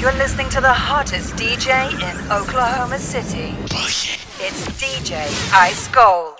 You're listening to the hottest DJ in Oklahoma City. It's DJ Ice Gold.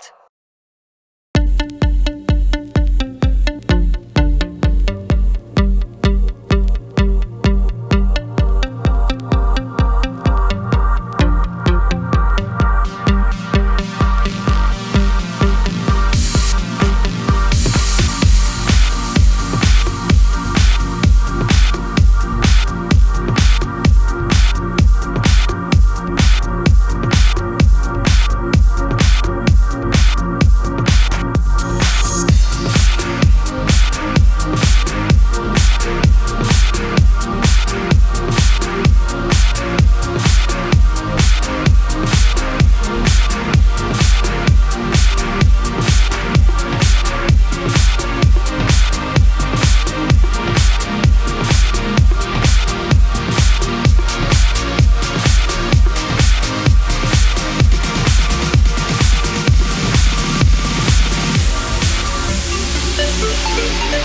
Thank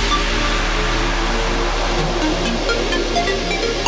you.